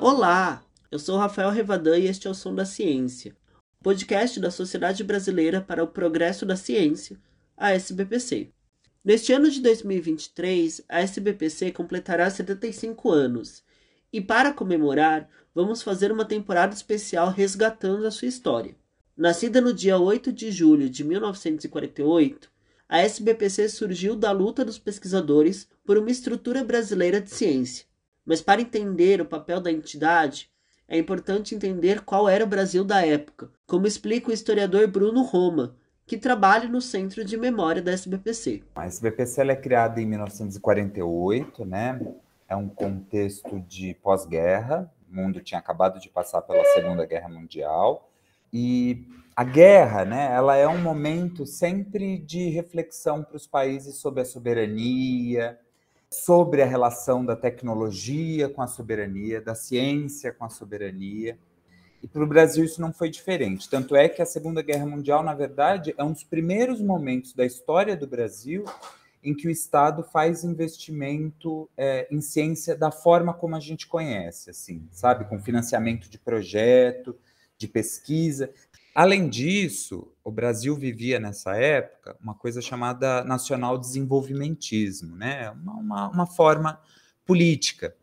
Olá, eu sou Rafael Revadan e este é o Som da Ciência, podcast da Sociedade Brasileira para o Progresso da Ciência, a SBPC. Neste ano de 2023, a SBPC completará 75 anos e, para comemorar, vamos fazer uma temporada especial resgatando a sua história. Nascida no dia 8 de julho de 1948, a SBPC surgiu da luta dos pesquisadores por uma estrutura brasileira de ciência. Mas para entender o papel da entidade, é importante entender qual era o Brasil da época, como explica o historiador Bruno Roma, que trabalha no Centro de Memória da SBPC. A SBPC é criada em 1948, né? É um contexto de pós-guerra, o mundo tinha acabado de passar pela Segunda Guerra Mundial e a guerra, né, ela é um momento sempre de reflexão para os países sobre a soberania, sobre a relação da tecnologia com a soberania, da ciência com a soberania. E para o Brasil isso não foi diferente. Tanto é que a Segunda Guerra Mundial, na verdade, é um dos primeiros momentos da história do Brasil em que o Estado faz investimento é, em ciência da forma como a gente conhece, assim, sabe, com financiamento de projeto, de pesquisa. Além disso, o Brasil vivia nessa época uma coisa chamada nacional desenvolvimentismo, né? uma, uma, uma forma política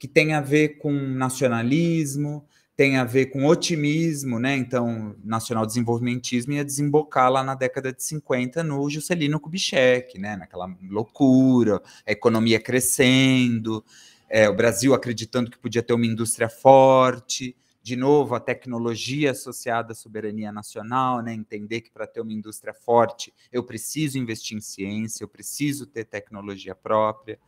que tem a ver com nacionalismo, tem a ver com otimismo, né? Então, nacional desenvolvimentismo ia desembocar lá na década de 50 no Juscelino Kubitschek, né? Naquela loucura, a economia crescendo, é, o Brasil acreditando que podia ter uma indústria forte, de novo, a tecnologia associada à soberania nacional, né? entender que para ter uma indústria forte eu preciso investir em ciência, eu preciso ter tecnologia própria.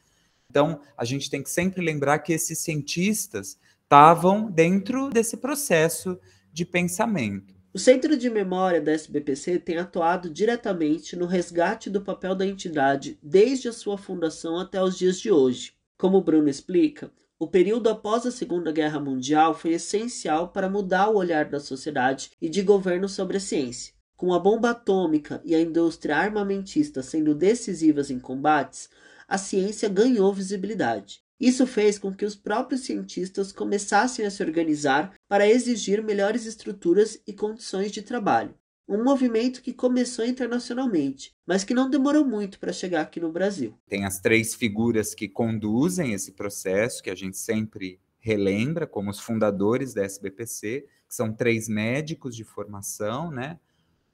Então, a gente tem que sempre lembrar que esses cientistas estavam dentro desse processo de pensamento. O Centro de Memória da SBPC tem atuado diretamente no resgate do papel da entidade desde a sua fundação até os dias de hoje. Como o Bruno explica, o período após a Segunda Guerra Mundial foi essencial para mudar o olhar da sociedade e de governo sobre a ciência. Com a bomba atômica e a indústria armamentista sendo decisivas em combates, a ciência ganhou visibilidade. Isso fez com que os próprios cientistas começassem a se organizar para exigir melhores estruturas e condições de trabalho. Um movimento que começou internacionalmente, mas que não demorou muito para chegar aqui no Brasil. Tem as três figuras que conduzem esse processo, que a gente sempre relembra como os fundadores da SBPC, que são três médicos de formação, né?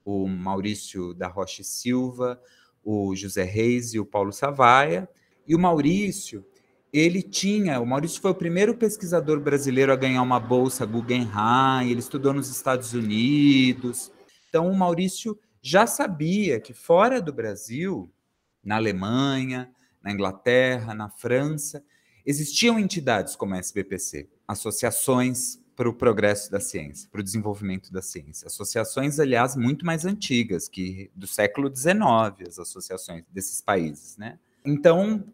O Maurício da Rocha Silva, o José Reis e o Paulo Savaia. E o Maurício, ele tinha, o Maurício foi o primeiro pesquisador brasileiro a ganhar uma bolsa Guggenheim, ele estudou nos Estados Unidos, então, o Maurício já sabia que fora do Brasil, na Alemanha, na Inglaterra, na França, existiam entidades como a SBPC, associações para o progresso da ciência, para o desenvolvimento da ciência. Associações, aliás, muito mais antigas, que do século XIX, as associações desses países. Né? Então,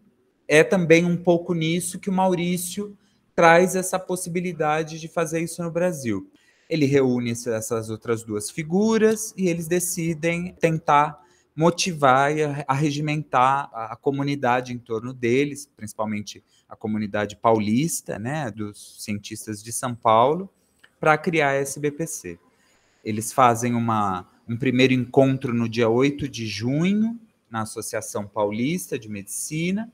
é também um pouco nisso que o Maurício traz essa possibilidade de fazer isso no Brasil. Ele reúne essas outras duas figuras e eles decidem tentar motivar e arregimentar a, comunidade em torno deles, principalmente a comunidade paulista, né, dos cientistas de São Paulo, para criar a SBPC. Eles fazem uma, um primeiro encontro no dia 8 de junho, na Associação Paulista de Medicina.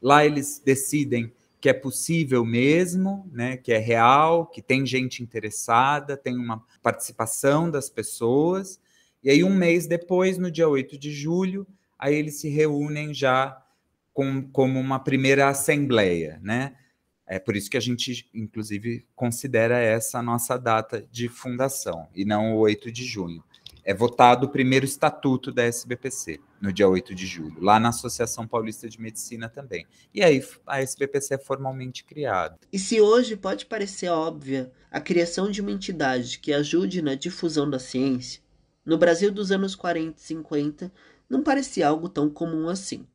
Lá eles decidem que é possível mesmo, né, que é real, que tem gente interessada, tem uma participação das pessoas. E aí, um mês depois, no dia 8 de julho, aí eles se reúnem já com, como uma primeira assembleia, né? É por isso que a gente, inclusive, considera essa a nossa data de fundação, e não o 8 de junho é votado o primeiro estatuto da SBPC, no dia 8 de julho, lá na Associação Paulista de Medicina também. E aí a SBPC é formalmente criada. E se hoje pode parecer óbvia a criação de uma entidade que ajude na difusão da ciência, no Brasil dos anos 40 e 50 não parecia algo tão comum assim.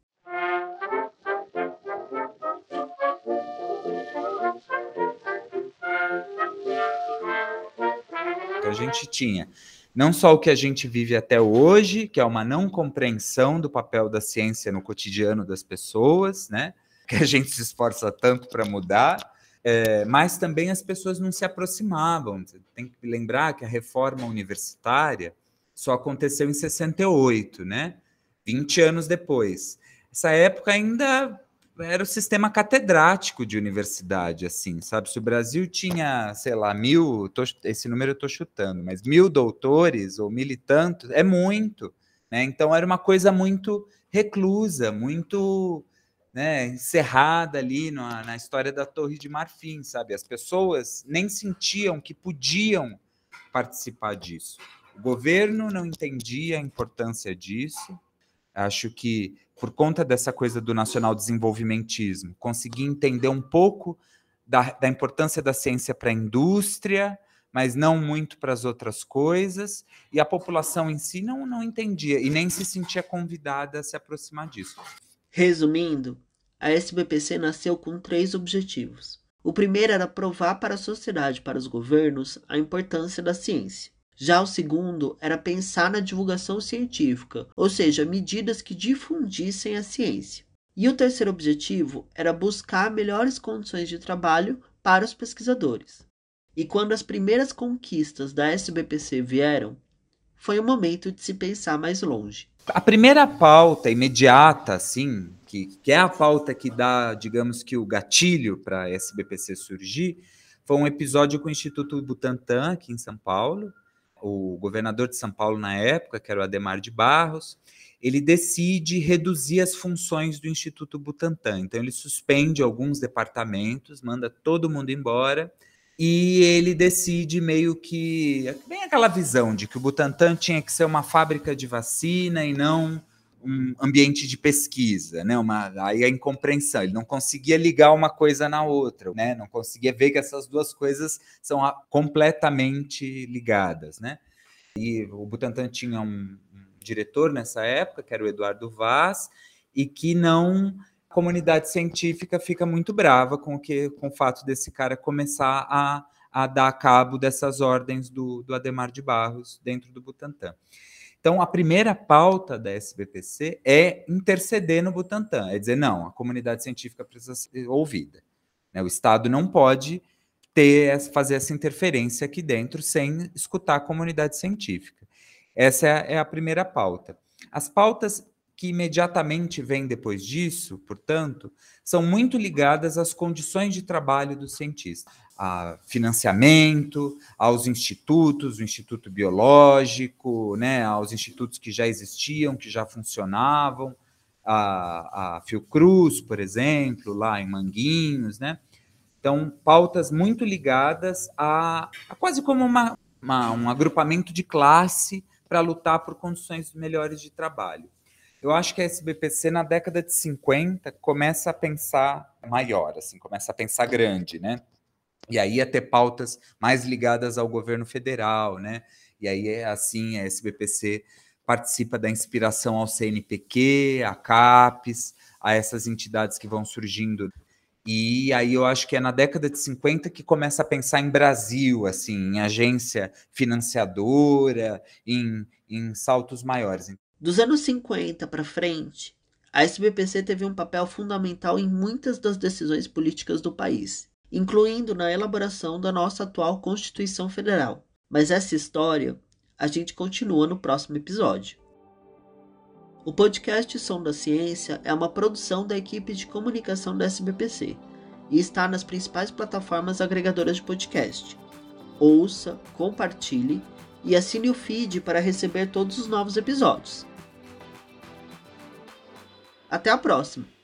Então a gente tinha não só o que a gente vive até hoje, que é uma não compreensão do papel da ciência no cotidiano das pessoas, né? Que a gente se esforça tanto para mudar, é, mas também as pessoas não se aproximavam. Tem que lembrar que a reforma universitária só aconteceu em 68, né? 20 anos depois. Essa época ainda era o sistema catedrático de universidade, assim, sabe? Se o Brasil tinha, sei lá, mil, tô, esse número eu estou chutando, mas mil doutores ou mil e tantos, é muito, né? Então era uma coisa muito reclusa, muito né, encerrada ali na, na história da Torre de Marfim, sabe? As pessoas nem sentiam que podiam participar disso. O governo não entendia a importância disso. Acho que por conta dessa coisa do nacional desenvolvimentismo, consegui entender um pouco da, da importância da ciência para a indústria, mas não muito para as outras coisas, e a população em si não, não entendia e nem se sentia convidada a se aproximar disso. Resumindo, a SBPC nasceu com três objetivos. O primeiro era provar para a sociedade para os governos a importância da ciência. Já o segundo era pensar na divulgação científica, ou seja, medidas que difundissem a ciência. E o terceiro objetivo era buscar melhores condições de trabalho para os pesquisadores. E quando as primeiras conquistas da SBPC vieram, foi o momento de se pensar mais longe. A primeira pauta imediata, assim, que, que é a pauta que dá, digamos que o gatilho para a SBPC surgir, foi um episódio com o Instituto Butantan, aqui em São Paulo, o governador de São Paulo na época, que era o Ademar de Barros, ele decide reduzir as funções do Instituto Butantan. Então, ele suspende alguns departamentos, manda todo mundo embora, e ele decide meio que. Bem aquela visão de que o Butantan tinha que ser uma fábrica de vacina e não um ambiente de pesquisa, né? Uma, aí a incompreensão, ele não conseguia ligar uma coisa na outra, né? Não conseguia ver que essas duas coisas são completamente ligadas, né? E o Butantan tinha um, um diretor nessa época, que era o Eduardo Vaz, e que não a comunidade científica fica muito brava com o que com o fato desse cara começar a, a dar cabo dessas ordens do, do Ademar de Barros dentro do Butantan. Então, a primeira pauta da SBPC é interceder no Butantan, é dizer, não, a comunidade científica precisa ser ouvida. Né? O Estado não pode ter, fazer essa interferência aqui dentro sem escutar a comunidade científica. Essa é a primeira pauta. As pautas que imediatamente vêm depois disso, portanto, são muito ligadas às condições de trabalho do cientista a financiamento, aos institutos, o Instituto Biológico, né, aos institutos que já existiam, que já funcionavam, a, a Fiocruz, por exemplo, lá em Manguinhos, né? Então, pautas muito ligadas a, a quase como uma, uma, um agrupamento de classe para lutar por condições melhores de trabalho. Eu acho que a SBPC, na década de 50, começa a pensar maior, assim, começa a pensar grande, né? E aí ia ter pautas mais ligadas ao governo federal, né? E aí é assim, a SBPC participa da inspiração ao CNPq, a CAPES, a essas entidades que vão surgindo. E aí eu acho que é na década de 50 que começa a pensar em Brasil, assim, em agência financiadora, em, em saltos maiores. Dos anos 50 para frente, a SBPC teve um papel fundamental em muitas das decisões políticas do país incluindo na elaboração da nossa atual Constituição Federal. Mas essa história a gente continua no próximo episódio. O podcast Som da Ciência é uma produção da equipe de comunicação da SBPC e está nas principais plataformas agregadoras de podcast. Ouça, compartilhe e assine o feed para receber todos os novos episódios. Até a próxima!